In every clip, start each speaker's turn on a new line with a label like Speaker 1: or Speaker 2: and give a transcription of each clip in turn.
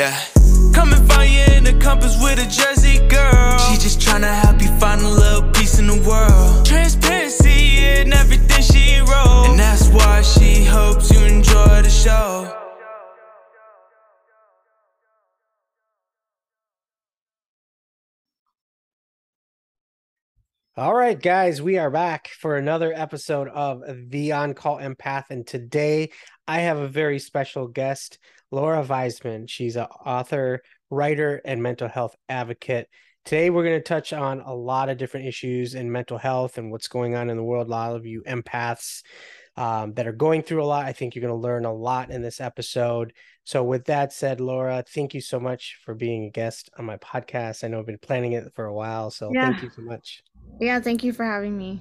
Speaker 1: Yeah. Come and find you in the compass with a Jersey girl. She just tryna help you find a little peace in the world. Transparency in everything she wrote. And that's why she hopes you enjoy the show.
Speaker 2: All right, guys, we are back for another episode of The On Call Empath. And today I have a very special guest, Laura Weisman. She's an author, writer, and mental health advocate. Today we're going to touch on a lot of different issues in mental health and what's going on in the world. A lot of you empaths um, that are going through a lot. I think you're going to learn a lot in this episode. So, with that said, Laura, thank you so much for being a guest on my podcast. I know I've been planning it for a while. So,
Speaker 3: Yeah.
Speaker 2: thank you so much.
Speaker 3: Yeah, thank you for having me.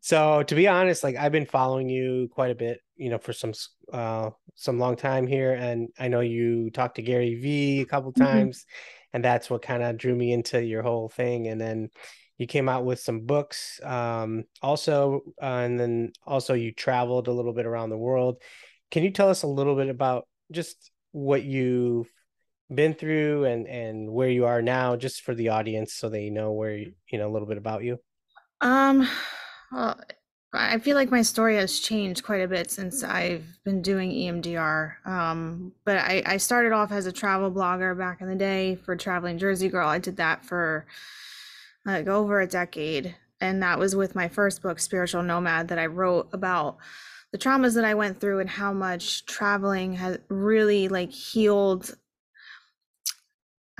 Speaker 2: So to be honest, like I've been following you quite a bit, you know, for some uh some long time here, and I know you talked to Gary V a couple
Speaker 3: Mhm.
Speaker 2: times, and that's what kind of drew me into your whole thing. And then you came out with some books, um, also, uh, and then also you traveled a little bit around the world. Can you tell us a little bit about just what you've been through and and where you are now, just for the audience, so they know where you, you know a little bit about you?
Speaker 3: Um, well, I feel like my story has changed quite a bit since I've been doing EMDR. Um, but I, I started off as a travel blogger back in the day for Traveling Jersey Girl. I did that for like over a decade. And that was with my first book, Spiritual Nomad, that I wrote about the traumas that I went through and how much traveling has really like healed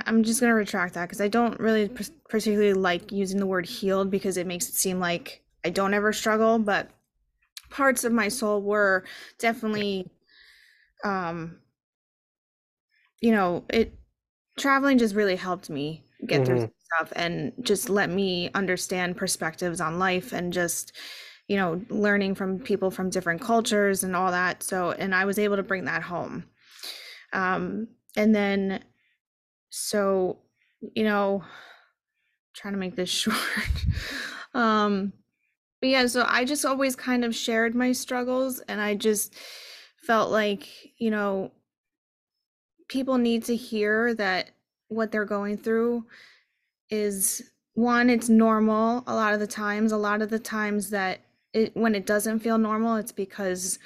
Speaker 3: I'm just going to retract that because I don't really particularly like using the word healed because it makes it seem like I don't ever struggle, but parts of my soul were definitely um you know, it traveling just really helped me get through
Speaker 2: Mhm.
Speaker 3: some stuff and just let me understand perspectives on life and just you know, learning from people from different cultures and all that. So, and I was able to bring that home. Um and then so you know trying to make this short um but yeah so i just always kind of shared my struggles and i just felt like you know people need to hear that what they're going through is one it's normal a lot of the times. A lot of the times that it when it doesn't feel normal it's because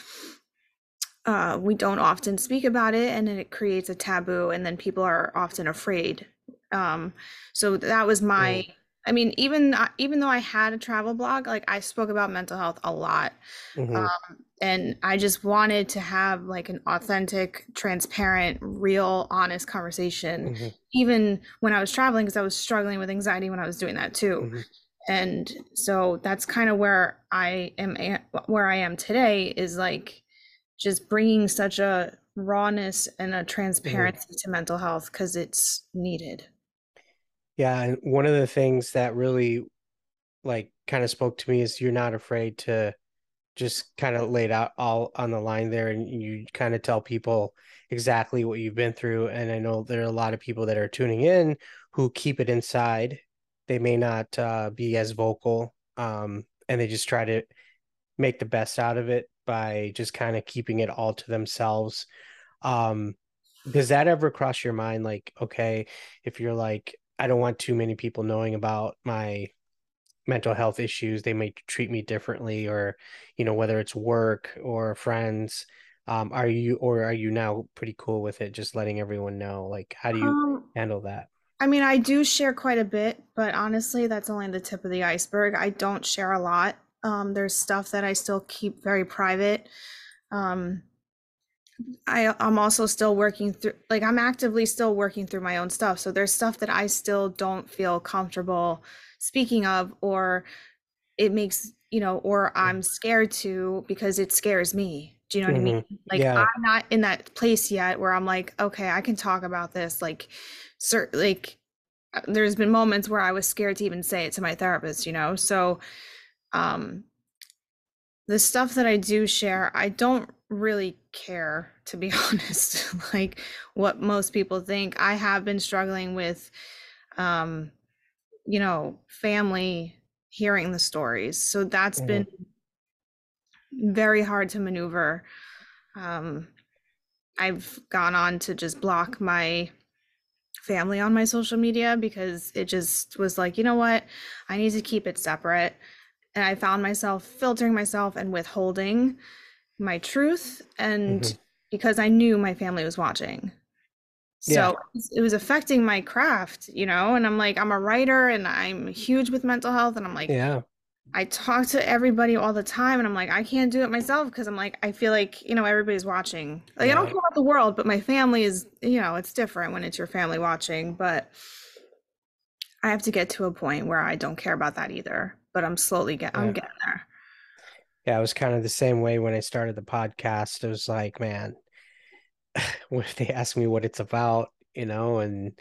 Speaker 3: uh, we don't often speak about it and then it creates a taboo and then people are often afraid. Um, so that was my i mean even even though i had a travel blog like i spoke about mental health a lot
Speaker 2: Mhm.
Speaker 3: um, and i just wanted to have like an authentic transparent real honest conversation
Speaker 2: Mhm.
Speaker 3: even when i was traveling because i was struggling with anxiety when i was doing that too
Speaker 2: Mhm.
Speaker 3: and so that's kind of where i am where i am today is like just bringing such a rawness and a transparency to mental health because it's needed
Speaker 2: Yeah, and one of the things that really like kind of spoke to me is you're not afraid to just kind of lay it out all on the line there and you kind of tell people exactly what you've been through. And I know there are a lot of people that are tuning in who keep it inside. They may not uh, be as vocal, um, and they just try to make the best out of it by just kind of keeping it all to themselves. Um, does that ever cross your mind? Like, okay, if you're like, I don't want too many people knowing about my mental health issues, they may treat me differently, or, you know, whether it's work or friends. Um, are you or are you now pretty cool with it, just letting everyone know? Like, how do you
Speaker 3: um,
Speaker 2: handle that?
Speaker 3: I mean, I do share quite a bit, but honestly, that's only the tip of the iceberg. I don't share a lot. Um, there's stuff that I still keep very private. Um, I I'm also still working through like I'm actively still working through my own stuff. So there's stuff that I still don't feel comfortable speaking of or it makes, you know, or I'm scared to because it scares me. Do you know what I mean? Like
Speaker 2: Yeah.
Speaker 3: I'm not in that place yet where I'm like, okay, I can talk about this like cert like uh, there's been moments where I was scared to even say it to my therapist, you know? So um the stuff that I do share, I don't really care to be honest, like what most people think. I have been struggling with um you know, family hearing the stories. So that's
Speaker 2: Mhm.
Speaker 3: been very hard to maneuver. Um I've gone on to just block my family on my social media because it just was like, you know what? I need to keep it separate. And I found myself filtering myself and withholding my truth and
Speaker 2: Mhm.
Speaker 3: because I knew my family was watching. So
Speaker 2: Yeah.
Speaker 3: it was- affecting my craft, you know, and I'm like, I'm a writer and I'm huge with mental health. And I'm like,
Speaker 2: Yeah.
Speaker 3: I talk to everybody all the time and I'm like, I can't do it myself because I'm like, I feel like, you know, everybody's watching. Like, I don't care about the world, but my family is, you know, it's different when it's your family watching. But I have to get to a point where I don't care about that either. But I'm slowly get, I'm getting there.
Speaker 2: Yeah, it was kind of the same way when I started the podcast. It was like, man, what if they ask me what it's about, you know, and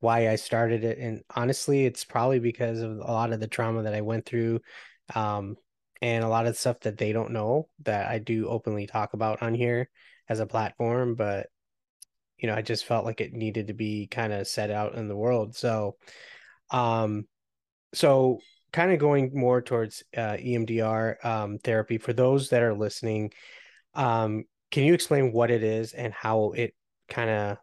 Speaker 2: why I started it? And honestly, it's probably because of a lot of the trauma that I went through, um, and a lot of stuff that they don't know that I do openly talk about on here as a platform. But, you know, I just felt like it needed to be kind of set out in the world. So, um, so kind of going more towards uh, EMDR um, therapy for those that are listening. Um, can you explain what it is and how it kind of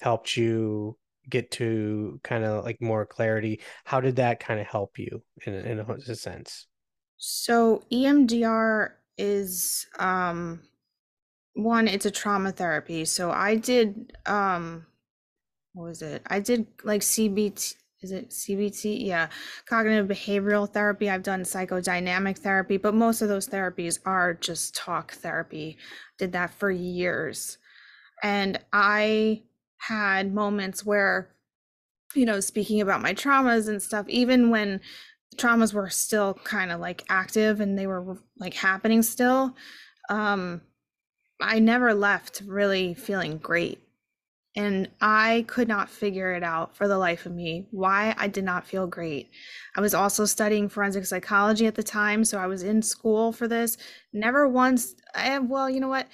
Speaker 2: helped you get to kind of like more clarity? How did that kind of help you in a- in a sense?
Speaker 3: So EMDR is um one, it's a trauma therapy. So I did um what was it? I did like CBT is it CBT? Yeah. Cognitive behavioral therapy. I've done psychodynamic therapy, but most of those therapies are just talk therapy. Did that for years. And I had moments where you know, speaking about my traumas and stuff, even when traumas were still kind of like active and they were like happening still, um, I never left really feeling great. And I could not figure it out for the life of me why I did not feel great. I was also studying forensic psychology at the time, so I was in school for this. Never once, I, well, you know what?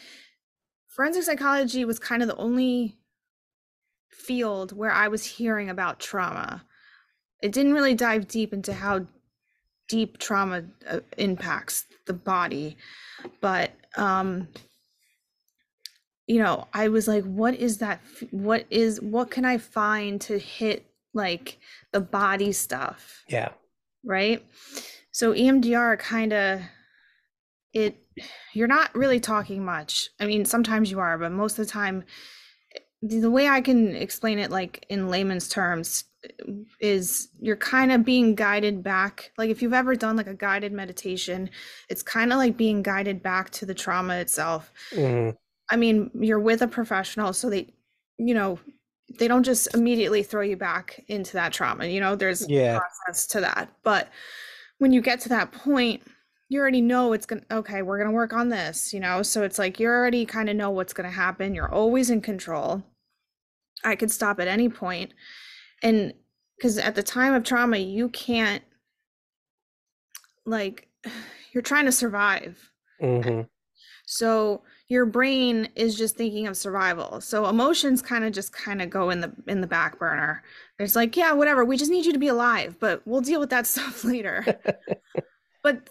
Speaker 3: Forensic psychology was kind of the only field where I was hearing about trauma. It didn't really dive deep into how deep trauma uh, impacts the body, but um you know, I was like what is that what is what can I find to hit like the body stuff?
Speaker 2: Yeah.
Speaker 3: right? So EMDR kind of it you're not really talking much. I mean, sometimes you are, but most of the time the way I can explain it like in layman's terms is you're kind of being guided back. Like if you've ever done like a guided meditation, it's kind of like being guided back to the trauma itself.
Speaker 2: hmm
Speaker 3: I mean, you're with a professional, so they, you know, they don't just immediately throw you back into that trauma. You know, there's
Speaker 2: Yeah.
Speaker 3: process to that. But when you get to that point, you already know it's gonna okay, we're gonna work on this, you know. So it's like you already kind of know what's gonna happen. You're always in control. I could stop at any point. And because at the time of trauma, you can't like you're trying to survive.
Speaker 2: hmm
Speaker 3: So your brain is just thinking of survival. So emotions kind of just kind of go in the in the back burner. It's like, yeah, whatever. We just need you to be alive, but we'll deal with that stuff later. but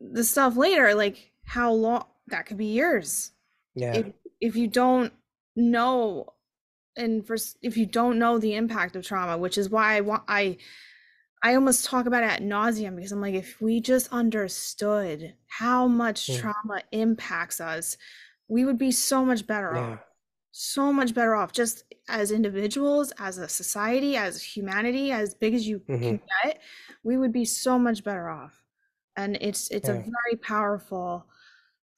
Speaker 3: the stuff later, like how long that could be years.
Speaker 2: Yeah.
Speaker 3: If if you don't know and for if you don't know the impact of trauma, which is why I want I I almost talk about it at nauseum because I'm like, if we just understood how much
Speaker 2: Mm.
Speaker 3: trauma impacts us, we would be so much better
Speaker 2: Yeah.
Speaker 3: off. So much better off, just as individuals, as a society, as humanity, as big as you
Speaker 2: Mhm.
Speaker 3: can get, we would be so much better off. And it's it's a very powerful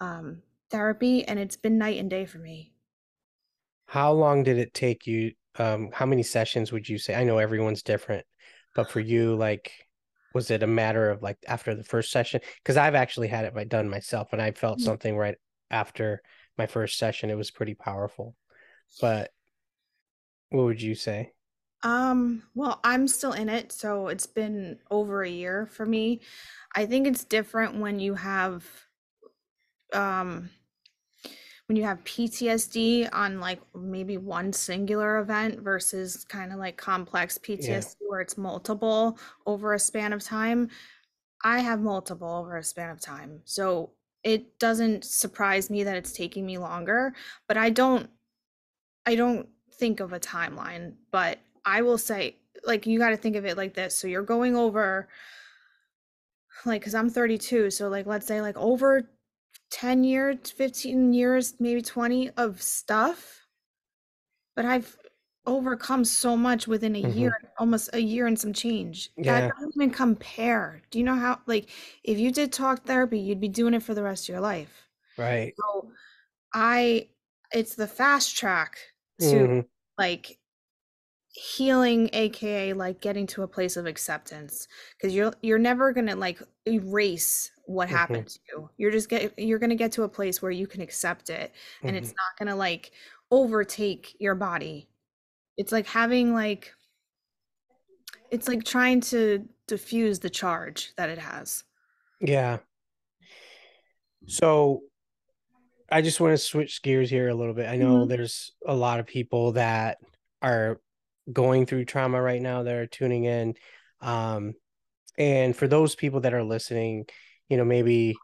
Speaker 3: um, therapy, and it's been night and day for me.
Speaker 2: How long did it take you? Um, how many sessions would you say? I know everyone's different, but for you, like, was it a matter of like after the first session? Because I've actually had it by- done myself, and I felt
Speaker 3: Mm.
Speaker 2: something right after my first session. It was pretty powerful. But what would you say?
Speaker 3: Um, well, I'm still in it, so it's been over a year for me. I think it's different when you have um when you have PTSD on like maybe one singular event versus kind of like complex PTSD where it's multiple over a span of time. I have multiple over a span of time. So it doesn't surprise me that it's taking me longer, but I don't I don't think of a timeline, but I will say, like, you got to think of it like this. So you're going over, like, because I'm 32. So, like, let's say, like, over 10 years, 15 years, maybe 20 of stuff. But I've overcome so much within a
Speaker 2: Mhm.
Speaker 3: year, almost a year and some change.
Speaker 2: Yeah.
Speaker 3: That doesn't even compare. Do you know how, like, if you did talk therapy, you'd be doing it for the rest of your life.
Speaker 2: Right.
Speaker 3: So I, it's the fast track to
Speaker 2: Mhm.
Speaker 3: like healing aka like getting to a place of acceptance because you're you're never gonna like erase what
Speaker 2: Mhm.
Speaker 3: happened to you you're just get you're gonna get to a place where you can accept it and it's
Speaker 2: Mhm.
Speaker 3: not gonna like overtake your body it's like having like it's like trying to diffuse the charge that it has
Speaker 2: Yeah. So I just want to switch gears here a little bit. I know
Speaker 3: Mhm.
Speaker 2: there's a lot of people that are going through trauma right now that are tuning in. Um, and for those people that are listening, you know, maybe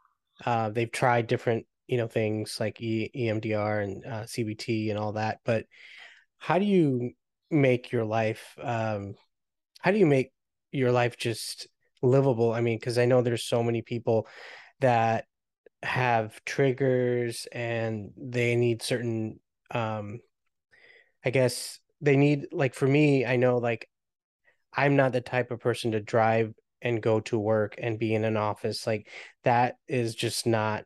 Speaker 2: uh, they've tried different, you know, things like e- EMDR and uh, CBT and all that. But how do you make your life? Um, how do you make your life just livable? I mean, because I know there's so many people that have triggers and they need certain um I guess they need like for me, I know like I'm not the type of person to drive and go to work and be in an office. Like that is just not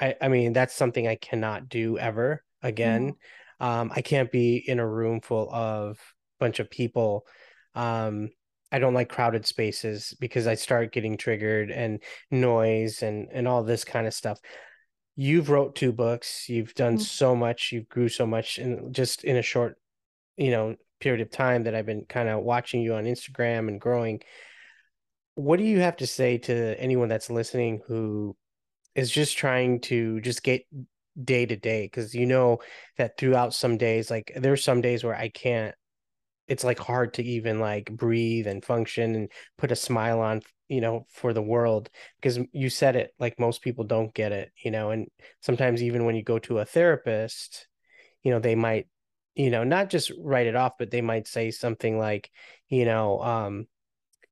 Speaker 2: I I mean that's something I cannot do ever again. Um I can't be in a room full of bunch of people. Um I don't like crowded spaces because I start getting triggered and noise and and all this kind of stuff. You've wrote two books, you've done
Speaker 3: Mhm.
Speaker 2: so much, you've grew so much in just in a short, you know, period of time that I've been kind of watching you on Instagram and growing. What do you have to say to anyone that's listening who is just trying to just get day to day? Because you know that throughout some days, like there's some days where I can't, it's like hard to even like breathe and function and put a smile on, you know, for the world. Because you said it, like most people don't get it, you know, and sometimes even when you go to a therapist, you know, they might, you know, not just write it off, but they might say something like, you know, um,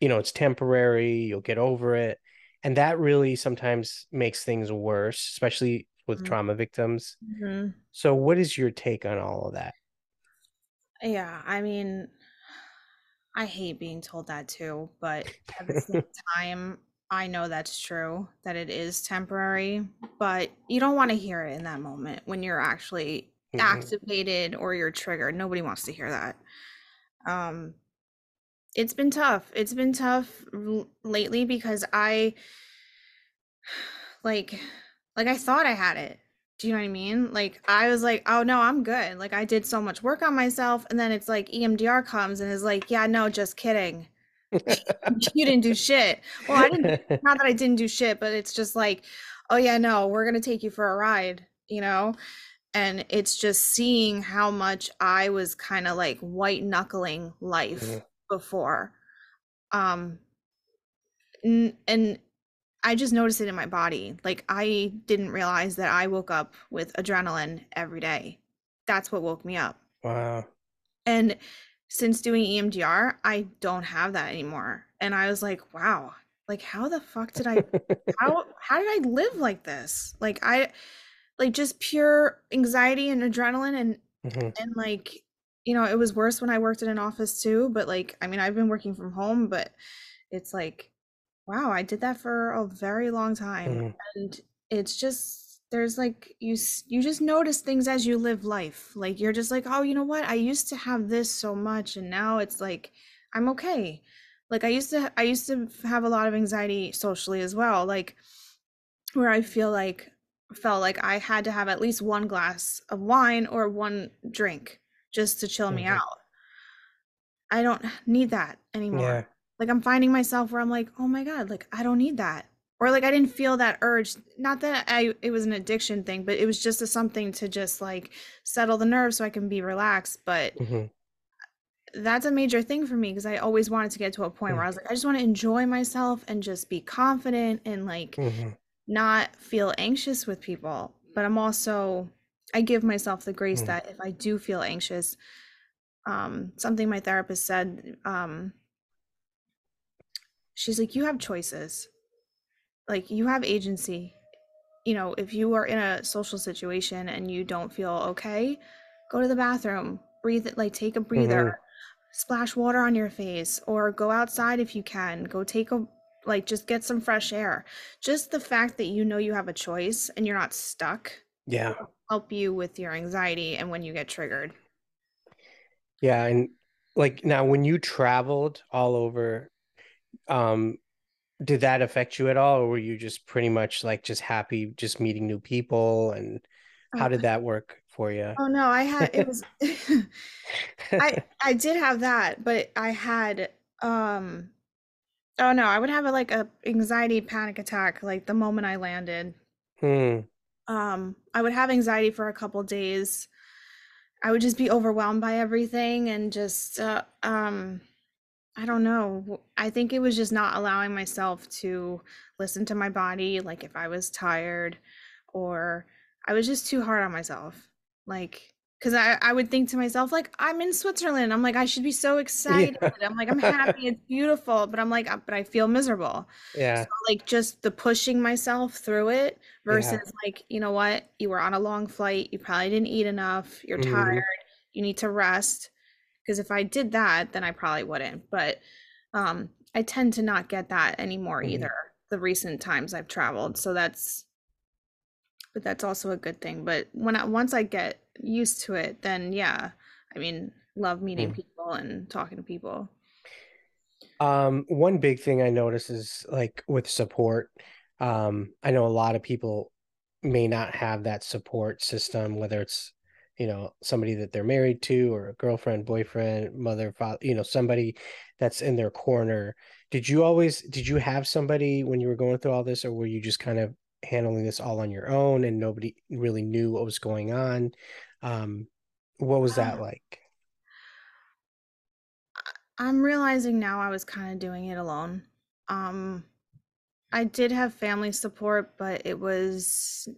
Speaker 2: you know, it's temporary, you'll get over it. And that really sometimes makes things worse, especially with
Speaker 3: Mhm.
Speaker 2: trauma victims.
Speaker 3: Mhm.
Speaker 2: So what is your take on all of that?
Speaker 3: Yeah, I mean, I hate being told that too, but at the same time, I know that's true, that it is temporary, but you don't want to hear it in that moment when you're actually
Speaker 2: Mhm.
Speaker 3: activated or you're triggered. Nobody wants to hear that. Um, it's been tough. It's been tough l- lately because I like like I thought I had it. Do you know what I mean? Like I was like, "Oh no, I'm good." Like I did so much work on myself and then it's like EMDR comes and is like, "Yeah, no, just kidding. You didn't do shit." Well, I didn't not that I didn't do shit, but it's just like, "Oh yeah, no, we're going to take you for a ride," you know? And it's just seeing how much I was kind of like white knuckling life
Speaker 2: Mhm.
Speaker 3: before. Um and I just noticed it in my body. Like I didn't realize that I woke up with adrenaline every day. That's what woke me up.
Speaker 2: Wow.
Speaker 3: And since doing EMDR, I don't have that anymore. And I was like, wow, like how the fuck did I how how did I live like this? Like I like just pure anxiety and adrenaline and
Speaker 2: Mhm.
Speaker 3: and like you know, it was worse when I worked in an office too, but like I mean, I've been working from home, but it's like wow, I did that for a very long time.
Speaker 2: Mhm.
Speaker 3: And it's just there's like you you just notice things as you live life. Like you're just like, "Oh, you know what? I used to have this so much and now it's like I'm okay." Like I used to I used to have a lot of anxiety socially as well, like where I feel like felt like I had to have at least one glass of wine or one drink just to chill me
Speaker 2: Mhm.
Speaker 3: out. I don't need that anymore.
Speaker 2: Yeah.
Speaker 3: Like I'm finding myself where I'm like, "Oh my god, like I don't need that." Or like I didn't feel that urge. Not that I it was an addiction thing, but it was just a something to just like settle the nerves so I can be relaxed, but
Speaker 2: Mhm.
Speaker 3: that's a major thing for me because I always wanted to get to a point where I was like, I just want to enjoy myself and just be confident and like
Speaker 2: Mhm.
Speaker 3: Not feel anxious with people. But I'm also, I give myself the grace
Speaker 2: Mm.
Speaker 3: that if I do feel anxious, um, something my therapist said. Um, she's like, you have choices, like you have agency. You know, if you are in a social situation and you don't feel okay, go to the bathroom, breathe it, like take a breather, mm-hmm. splash water on your face, or go outside if you can. Go take a like just get some fresh air. Just the fact that you know you have a choice and you're not stuck.
Speaker 2: Yeah.
Speaker 3: Help you with your anxiety and when you get triggered.
Speaker 2: Yeah, and like now when you traveled all over um did that affect you at all or were you just pretty much like just happy just meeting new people and how did oh. that work for you
Speaker 3: oh no i had it was i i did have that but i had um oh no i would have a, like a anxiety panic attack like the moment i landed
Speaker 2: hmm.
Speaker 3: um i would have anxiety for a couple days I would just be overwhelmed by everything and just uh, um I don't know. I think it was just not allowing myself to listen to my body like if I was tired or I was just too hard on myself. Like because I, I would think to myself like i'm in switzerland. I'm like i should be so excited. Yeah. i'm like i'm happy. It's beautiful. But i'm like uh, but i feel miserable.
Speaker 2: Yeah.
Speaker 3: So, like just the pushing myself through it versus yeah. like you know what? You were on a long flight. You probably didn't eat enough. You're mm-hmm. tired. You need to rest. Because if i did that then i probably wouldn't. But um i tend to not get that anymore mm-hmm. either the recent times i've traveled. So that's but that's also a good thing. But when i once i get used to it, then yeah, I mean, love meeting mm. people and talking to people.
Speaker 2: Um, one big thing I notice is like with support. Um, I know a lot of people may not have that support system, whether it's you know somebody that they're married to or a girlfriend boyfriend mother father you know somebody that's in their corner did you always did you have somebody when you were going through all this or were you just kind of handling this all on your own and nobody really knew what was going on um, what was that like?
Speaker 3: I'm realizing now I was kind of doing it alone. Um, I did have family support, but it was,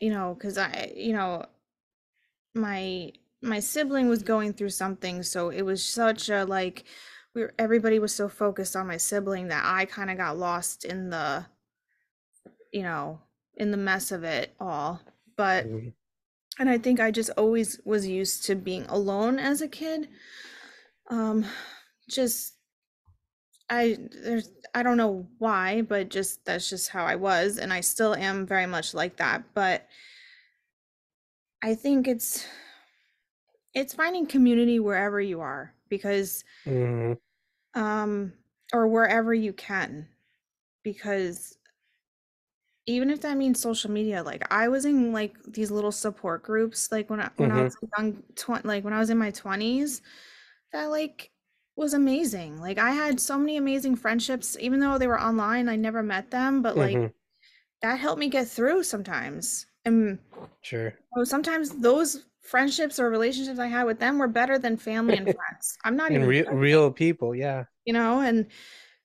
Speaker 3: you know, because I, you know, my my sibling was going through something, so it was such a like, we were, everybody was so focused on my sibling that I kind of got lost in the, you know, in the mess of it all but mm-hmm. and I think I just always was used to being alone as a kid. Um just I there's I don't know why, but just that's just how I was and I still am very much like that, but I think it's it's finding community wherever you are because
Speaker 2: mm-hmm.
Speaker 3: Um or wherever you can because even if that means social media like i was in like these little support groups like when i when mm-hmm. i was young tw- like when i was in my 20s that like was amazing like i had so many amazing friendships even though they were online i never met them but like mm-hmm. that helped me get through sometimes and
Speaker 2: sure
Speaker 3: so sometimes those friendships or relationships i had with them were better than family and friends. I'm not
Speaker 2: and
Speaker 3: even
Speaker 2: real, real people yeah.
Speaker 3: You know and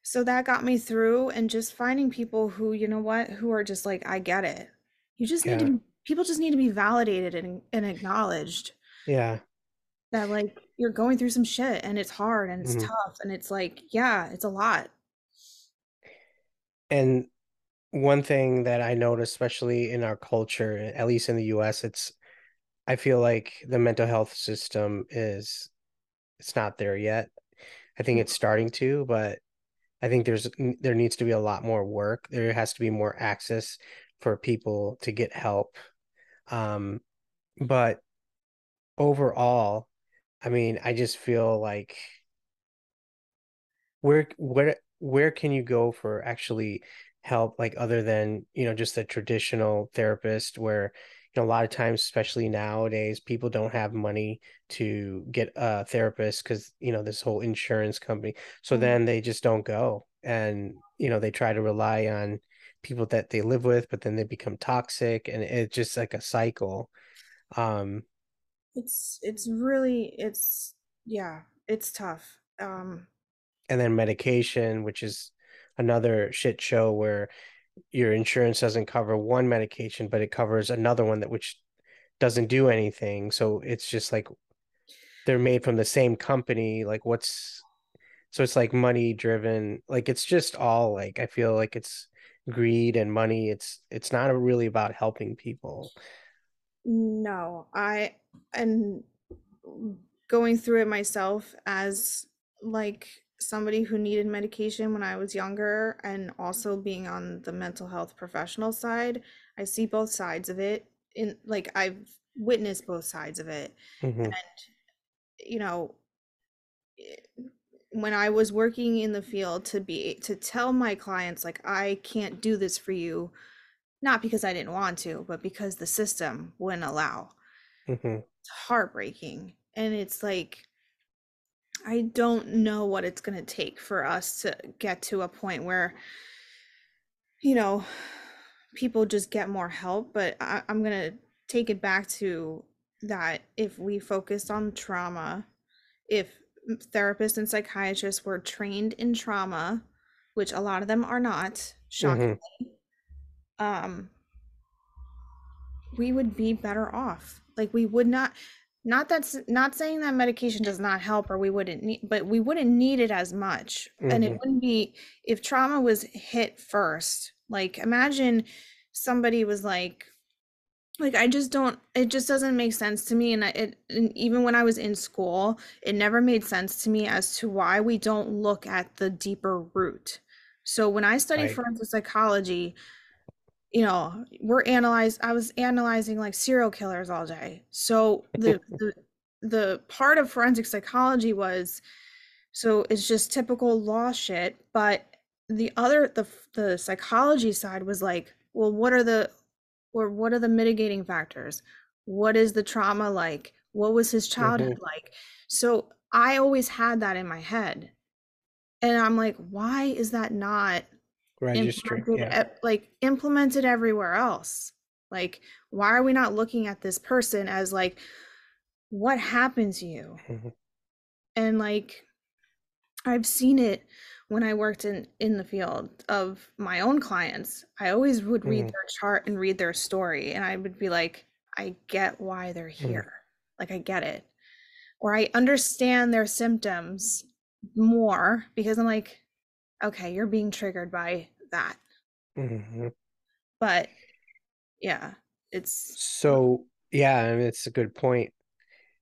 Speaker 3: so that got me through and just finding people who you know what who are just like i get it. You just need yeah. to people just need to be validated and, and acknowledged.
Speaker 2: Yeah.
Speaker 3: That like you're going through some shit and it's hard and it's mm-hmm. tough and it's like yeah it's a lot.
Speaker 2: And one thing that i notice especially in our culture at least in the us it's i feel like the mental health system is it's not there yet i think it's starting to but I think there's there needs to be a lot more work. There has to be more access for people to get help. Um, but overall, I mean, I just feel like where where where can you go for actually help like other than you know just a traditional therapist where know a lot of times especially nowadays people don't have money to get a therapist because you know this whole insurance company so mm-hmm. then they just don't go and you know they try to rely on people that they live with but then they become toxic and it's just like a cycle um
Speaker 3: it's it's really it's yeah it's tough um
Speaker 2: and then medication which is another shit show where your insurance doesn't cover one medication but it covers another one that which doesn't do anything. So it's just like they're made from the same company. Like what's so it's like money driven. Like it's just all like I feel like it's greed and money. It's it's not really about helping people.
Speaker 3: No, I and going through it myself as like somebody who needed medication when I was younger and also being on the mental health professional side, I see both sides of it. In like I've witnessed both sides of it.
Speaker 2: Mhm.
Speaker 3: And you know, eh, when I was working in the field to be to tell my clients like I can't do this for you, not because I didn't want to, but because the system wouldn't allow.
Speaker 2: Mhm.
Speaker 3: It's heartbreaking. And it's like I don't know what it's going to take for us to get to a point where, you know, people just get more help. But I, I'm going to take it back to that if we focus on trauma, if therapists and psychiatrists were trained in trauma, which a lot of them are not, shockingly, um, we would be better off. Like we would not not that's not saying that medication does not help or we wouldn't need but we wouldn't need it as much and it
Speaker 2: Mhm.
Speaker 3: wouldn't be if trauma was hit first like imagine somebody was like like i just don't it just doesn't make sense to me and I, it and even when i was in school it never made sense to me as to why we don't look at the deeper root so when i studied
Speaker 2: Right.
Speaker 3: forensic psychology you know we're analyzed i was analyzing like serial killers all day. So the the, the part of forensic psychology was so it's just typical law shit but the other the the psychology side was like well what are the or what are the mitigating factors? What is the trauma like? What was his childhood mm-hmm. like? So i always had that in my head. And i'm like why is that not
Speaker 2: Register.
Speaker 3: implemented,
Speaker 2: Yeah.
Speaker 3: e- like implemented everywhere else like why are we not looking at this person as like what happened to you
Speaker 2: Mhm.
Speaker 3: and like i've seen it when i worked in in the field of my own clients i always would read
Speaker 2: Mhm.
Speaker 3: their chart and read their story and i would be like i get why they're
Speaker 2: Mhm.
Speaker 3: here like i get it or i understand their symptoms more because i'm like okay you're being triggered by that
Speaker 2: Mhm.
Speaker 3: but yeah it's
Speaker 2: So yeah, I mean, it's a good point.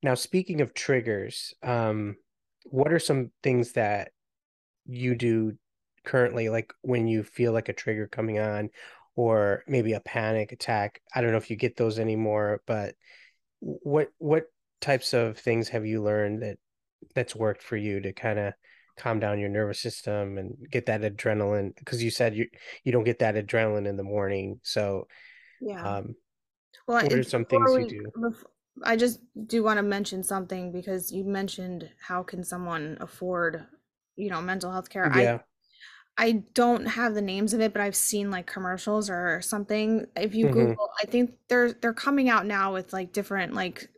Speaker 2: Now, speaking of triggers, um, what are some things that you do currently, like when you feel like a trigger coming on, or maybe a panic attack? I don't know if you get those anymore, but what what types of things have you learned that that's worked for you to kind of calm down your nervous system and get that adrenaline? Because you said you you don't get that adrenaline in the morning, so
Speaker 3: yeah
Speaker 2: um,
Speaker 3: well
Speaker 2: what are some things you do?
Speaker 3: i just do want to mention something because you mentioned how can someone afford you know mental health care
Speaker 2: Yeah.
Speaker 3: i i don't have the names of it but i've seen like commercials or something if you
Speaker 2: Mhm.
Speaker 3: google i think they're they're coming out now with like different like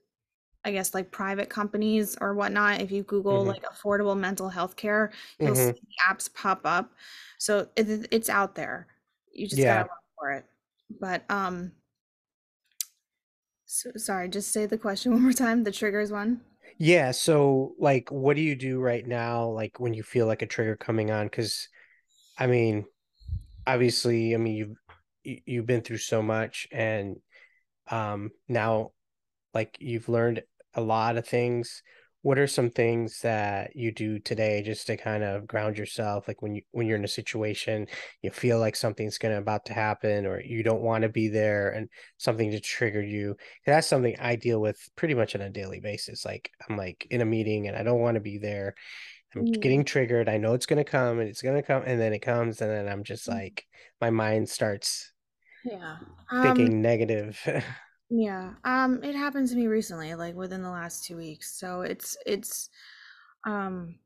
Speaker 3: i guess like private companies or whatnot if you google
Speaker 2: Mhm.
Speaker 3: like affordable mental health care you'll
Speaker 2: Mhm.
Speaker 3: see the apps pop up so it, it's out there you just
Speaker 2: Yeah.
Speaker 3: gotta look for it but um so, sorry just say the question one more time the triggers one
Speaker 2: Yeah, so like what do you do right now like when you feel like a trigger coming on? Because I mean, obviously, I mean you've you- you've been through so much and um now like you've learned a lot of things. What are some things that you do today just to kind of ground yourself like when you when you're in a situation you feel like something's gonna about to happen or you don't want to be there and something to trigger you. That's something I deal with pretty much on a daily basis. Like I'm like in a meeting and I don't want to be there. I'm
Speaker 3: Mm.
Speaker 2: getting triggered. I know it's gonna come and it's gonna come and then it comes and then I'm just
Speaker 3: Mm.
Speaker 2: like my mind starts
Speaker 3: yeah um
Speaker 2: thinking negative.
Speaker 3: Yeah, um, it happened to me recently, like within the last two weeks. So it's it's um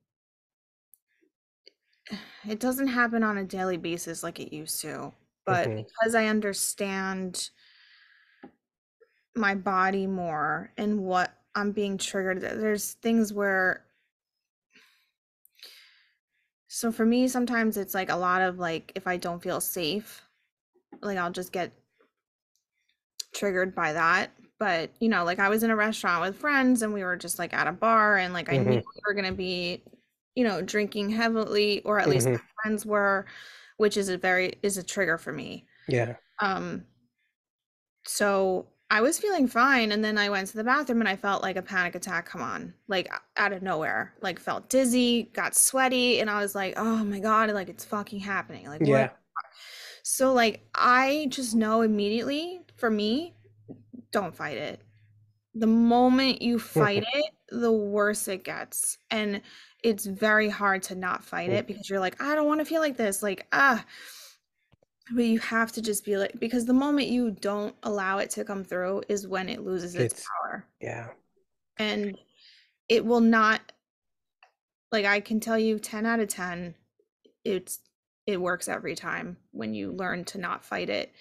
Speaker 3: it doesn't happen on a daily basis like it used to. But
Speaker 2: Mhm.
Speaker 3: because I understand my body more and what I'm being triggered, there's things where so for me sometimes it's like a lot of like if I don't feel safe, like I'll just get triggered by that but you know, like I was in a restaurant with friends and we were just like at a bar and like I knew
Speaker 2: Mhm.
Speaker 3: we were gonna be, you know, drinking heavily, or at least
Speaker 2: Mhm.
Speaker 3: my friends were, which is a very is a trigger for me.
Speaker 2: Yeah.
Speaker 3: Um, so I was feeling fine, and then I went to the bathroom and I felt like a panic attack come on, like out of nowhere. Like felt dizzy, got sweaty, and I was like, "Oh my god!" Like it's fucking happening. Like what? So like I just know immediately. For me, don't fight it. The moment you fight it, the worse it gets, and it's very hard to not fight it because you're like, I don't want to feel like this. Like ah. But you have to just be like, because the moment you don't allow it to come through is when it loses its
Speaker 2: It's-
Speaker 3: power.
Speaker 2: Yeah.
Speaker 3: And it will not, like, I can tell you 10 out of 10, it's, it works every time when you learn to not fight it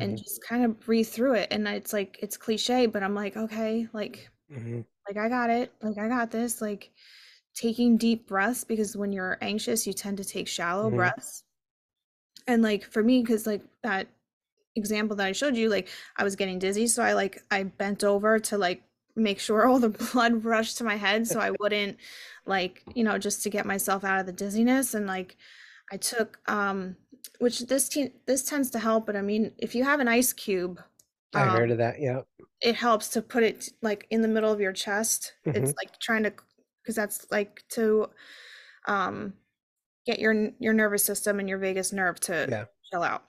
Speaker 3: and
Speaker 2: Mhm.
Speaker 3: just kind of breathe through it. And it's like, it's cliche, but I'm like, okay, like,
Speaker 2: Mhm.
Speaker 3: like I got it. Like, I got this. Like, taking deep breaths because when you're anxious, you tend to take shallow
Speaker 2: Mhm.
Speaker 3: breaths and like for me because like that example that i showed you like i was getting dizzy so i like i bent over to like make sure all the blood rushed to my head so i wouldn't like you know just to get myself out of the dizziness and like i took um which this te- this tends to help but i mean if you have an ice cube
Speaker 2: I heard
Speaker 3: um,
Speaker 2: of that. Yeah.
Speaker 3: it helps to put it like in the middle of your chest
Speaker 2: Mm-hmm.
Speaker 3: it's like trying to because that's like to um get your your nervous system and your vagus nerve to
Speaker 2: Yeah.
Speaker 3: chill out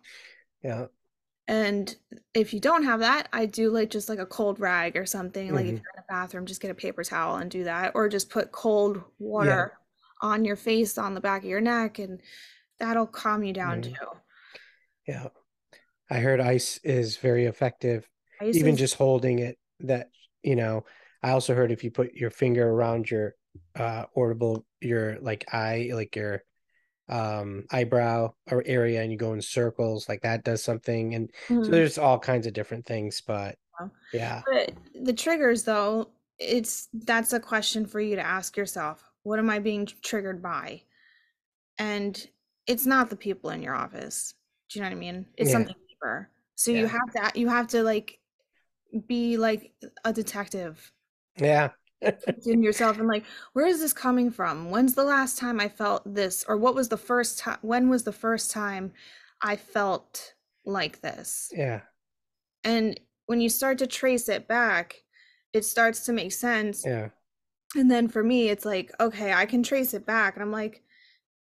Speaker 2: Yeah.
Speaker 3: and if you don't have that i do like just like a cold rag or something like if
Speaker 2: Mhm.
Speaker 3: you're in a bathroom just get a paper towel and do that or just put cold water on your face on the back of your neck and that'll calm you down
Speaker 2: Mhm.
Speaker 3: too
Speaker 2: Yeah. I heard ice is very effective.
Speaker 3: Ice
Speaker 2: Even
Speaker 3: is-
Speaker 2: just holding it, that, you know, I also heard if you put your finger around your uh audible, your like eye, like your um eyebrow or area and you go in circles, like that does something. And so
Speaker 3: Mhm.
Speaker 2: there's all kinds of different things, but yeah.
Speaker 3: But the triggers, though, it's that's a question for you to ask yourself. What am I being triggered by? And it's not the people in your office. Do you know what I mean? It's
Speaker 2: Yeah.
Speaker 3: something deeper. So you have to you have to like be like a detective
Speaker 2: Yeah.
Speaker 3: in yourself and like where is this coming from? When's the last time I felt this or what was the first time when was the first time I felt like this?
Speaker 2: Yeah.
Speaker 3: And when you start to trace it back, it starts to make sense.
Speaker 2: Yeah.
Speaker 3: And then for me, it's like, okay, I can trace it back. And I'm like, "Uh,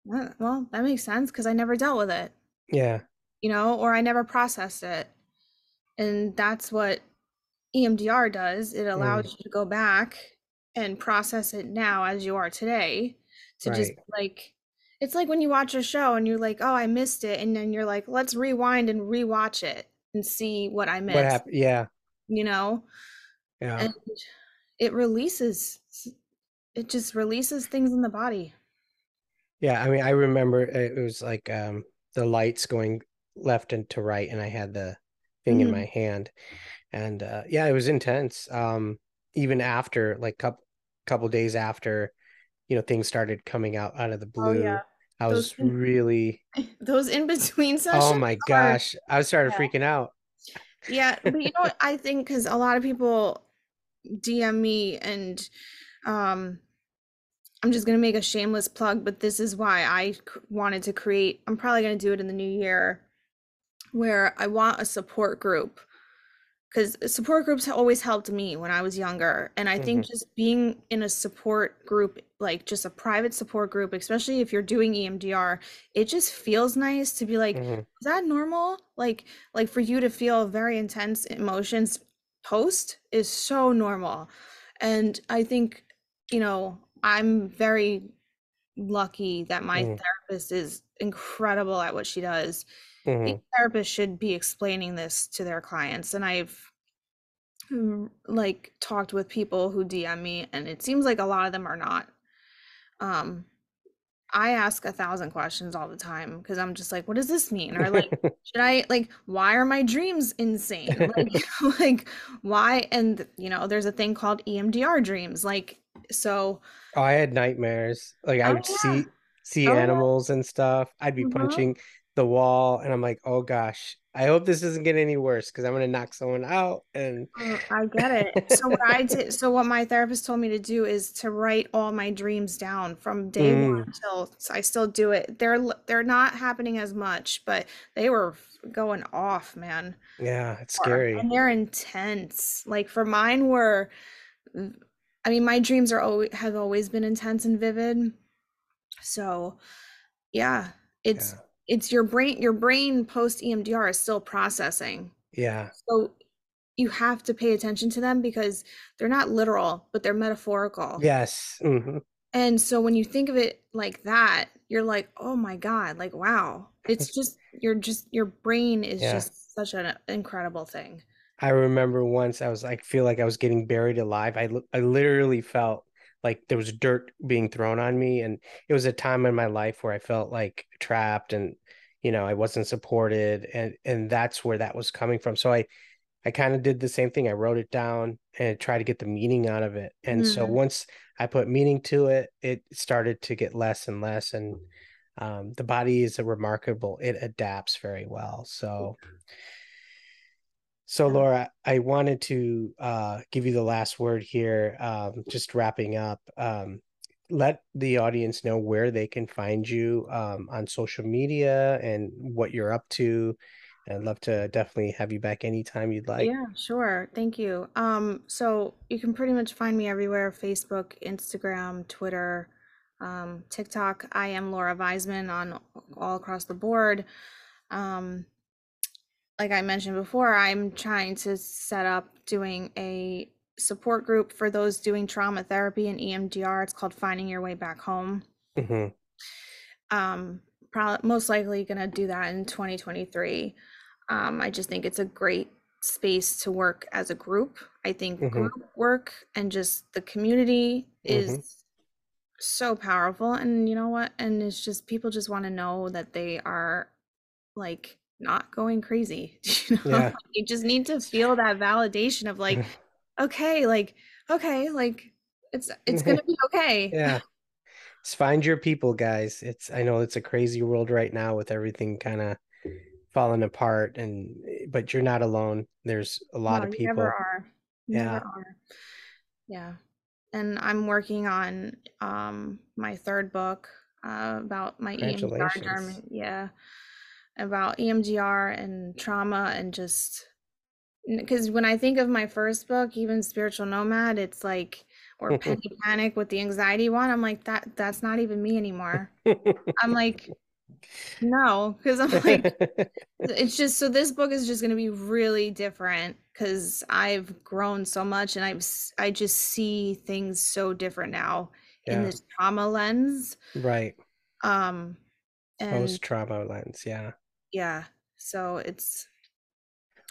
Speaker 3: well, that makes sense because I never dealt with it,
Speaker 2: Yeah.
Speaker 3: you know, or I never processed it. And that's what EMDR does. It allows mm. you to go back and process it now as you are today to just like, it's like when you watch a show and you're like, oh, I missed it. And then you're like, let's rewind and rewatch it and see what I missed,
Speaker 2: What happened? Yeah.
Speaker 3: you know?
Speaker 2: Yeah.
Speaker 3: and it releases it just releases things in the body
Speaker 2: Yeah, I mean, I remember it was like um the lights going left and to right, and I had the thing in
Speaker 3: Mhm.
Speaker 2: my hand, and uh, yeah, it was intense. Um, even after like couple couple days after, you know, things started coming out out of the
Speaker 3: Oh,
Speaker 2: blue.
Speaker 3: yeah.
Speaker 2: I
Speaker 3: Those
Speaker 2: was
Speaker 3: in-
Speaker 2: really,
Speaker 3: those in between sessions
Speaker 2: oh my
Speaker 3: are-
Speaker 2: gosh, I started
Speaker 3: Yeah.
Speaker 2: freaking out.
Speaker 3: yeah but you know what i think because a lot of people dm me and um i'm just going to make a shameless plug but this is why I wanted to create i'm probably going to do it in the new year where i want a support group. Because support groups always helped me when i was younger and i think just being in a support group like just a private support group especially if you're doing emdr it just feels nice to be like
Speaker 2: Mhm.
Speaker 3: is that normal? Like like for you to feel very intense emotions post is so normal. And i think you know i'm very lucky that my
Speaker 2: Mhm.
Speaker 3: therapist is incredible at what she does
Speaker 2: Mhm.
Speaker 3: each therapist should be explaining this to their clients and i've mm, like talked with people who dm me and it seems like a lot of them are not um i ask a thousand questions all the time because i'm just like what does this mean or like should i like why are my dreams insane like like why and you know there's a thing called emdr dreams like so
Speaker 2: Oh, I had nightmares. Like I
Speaker 3: Oh,
Speaker 2: would
Speaker 3: yeah.
Speaker 2: see see
Speaker 3: Oh, yeah.
Speaker 2: animals and stuff. I'd be
Speaker 3: Mhm.
Speaker 2: punching the wall, and I'm like, oh gosh, I hope this doesn't get any worse because I'm gonna knock someone out. And
Speaker 3: Uh, I get it. So what I did, so what my therapist told me to do is to write all my dreams down from day one
Speaker 2: Mm.
Speaker 3: till I still do it. They're they're not happening as much, but they were going off, man.
Speaker 2: yeah, it's scary.
Speaker 3: And they're intense. Like for mine were, I mean, my dreams are always have always been intense and vivid. So, yeah, it's
Speaker 2: Yeah.
Speaker 3: it's your brain. Your brain post EMDR is still processing.
Speaker 2: Yeah,
Speaker 3: So you have to pay attention to them because they're not literal, but they're metaphorical.
Speaker 2: yes. hmm
Speaker 3: And so when you think of it like that, you're like, oh my God, like, wow. It's just, you're just, your brain is
Speaker 2: Yeah.
Speaker 3: just such an incredible thing.
Speaker 2: I remember once I was like, feel like I was getting buried alive. I I literally felt like there was dirt being thrown on me, and it was a time in my life where I felt like trapped and you know I wasn't supported, and and that's where that was coming from. So I I kind of did the same thing. I wrote it down and tried to get the meaning out of it. And so
Speaker 3: Mm.
Speaker 2: once I put meaning to it, it started to get less and less. And um, the body is a remarkable; it adapts very well. So. So Laura, I wanted to uh, give you the last word here. Um, just wrapping up. Um, let the audience know where they can find you um, on social media and what you're up to. I'd love to definitely have you back anytime you'd like.
Speaker 3: yeah, sure. Thank you. Um, so you can pretty much find me everywhere, Facebook, Instagram, Twitter, um, TikTok. I am Laura Weisman on all across the board. Um, like I mentioned before, I'm trying to set up doing a support group for those doing trauma therapy and EMDR. It's called Finding Your Way Back Home.
Speaker 2: hmm
Speaker 3: Um, probably most likely gonna do that in 2023. Um, I just think it's a great space to work as a group. I think
Speaker 2: Mhm.
Speaker 3: group work and just the community is so powerful. And you know what? And it's just people just want to know that they are like not going crazy. You know,
Speaker 2: Yeah.
Speaker 3: you just need to feel that validation of like, okay, like, okay, like it's it's gonna be okay.
Speaker 2: Yeah. Just find your people, guys. It's I know it's a crazy world right now with everything kind of falling apart and but you're not alone. There's a lot
Speaker 3: No,
Speaker 2: of people.
Speaker 3: never are.
Speaker 2: Yeah.
Speaker 3: Never are. Yeah. And I'm working on um my third book uh about my
Speaker 2: Congratulations.
Speaker 3: Yeah. About EMDR and trauma and just because when I think of my first book, even Spiritual Nomad, it's like or Penny Panic with the anxiety one, I'm like that that's not even me anymore. I'm like no, because I'm like it's just so this book is just going to be really different because I've grown so much and I've I just see things so different now in this trauma lens.
Speaker 2: right.
Speaker 3: Um and
Speaker 2: Post trauma lens. Yeah.
Speaker 3: Yeah, so it's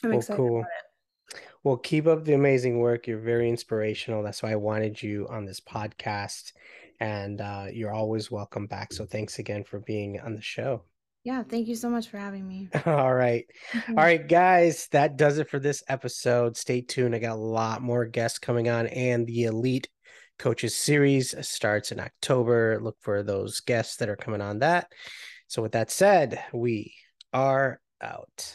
Speaker 3: I'm
Speaker 2: Well,
Speaker 3: excited
Speaker 2: cool.
Speaker 3: about it.
Speaker 2: Well, keep up the amazing work. You're very inspirational. That's why I wanted you on this podcast. And uh, you're always welcome back. So thanks again for being on the show.
Speaker 3: Yeah, thank you so much for having me.
Speaker 2: All right. All right, guys, that does it for this episode. Stay tuned. I got a lot more guests coming on, and the Elite Coaches series starts in October. Look for those guests that are coming on that. So, with that said, we are out.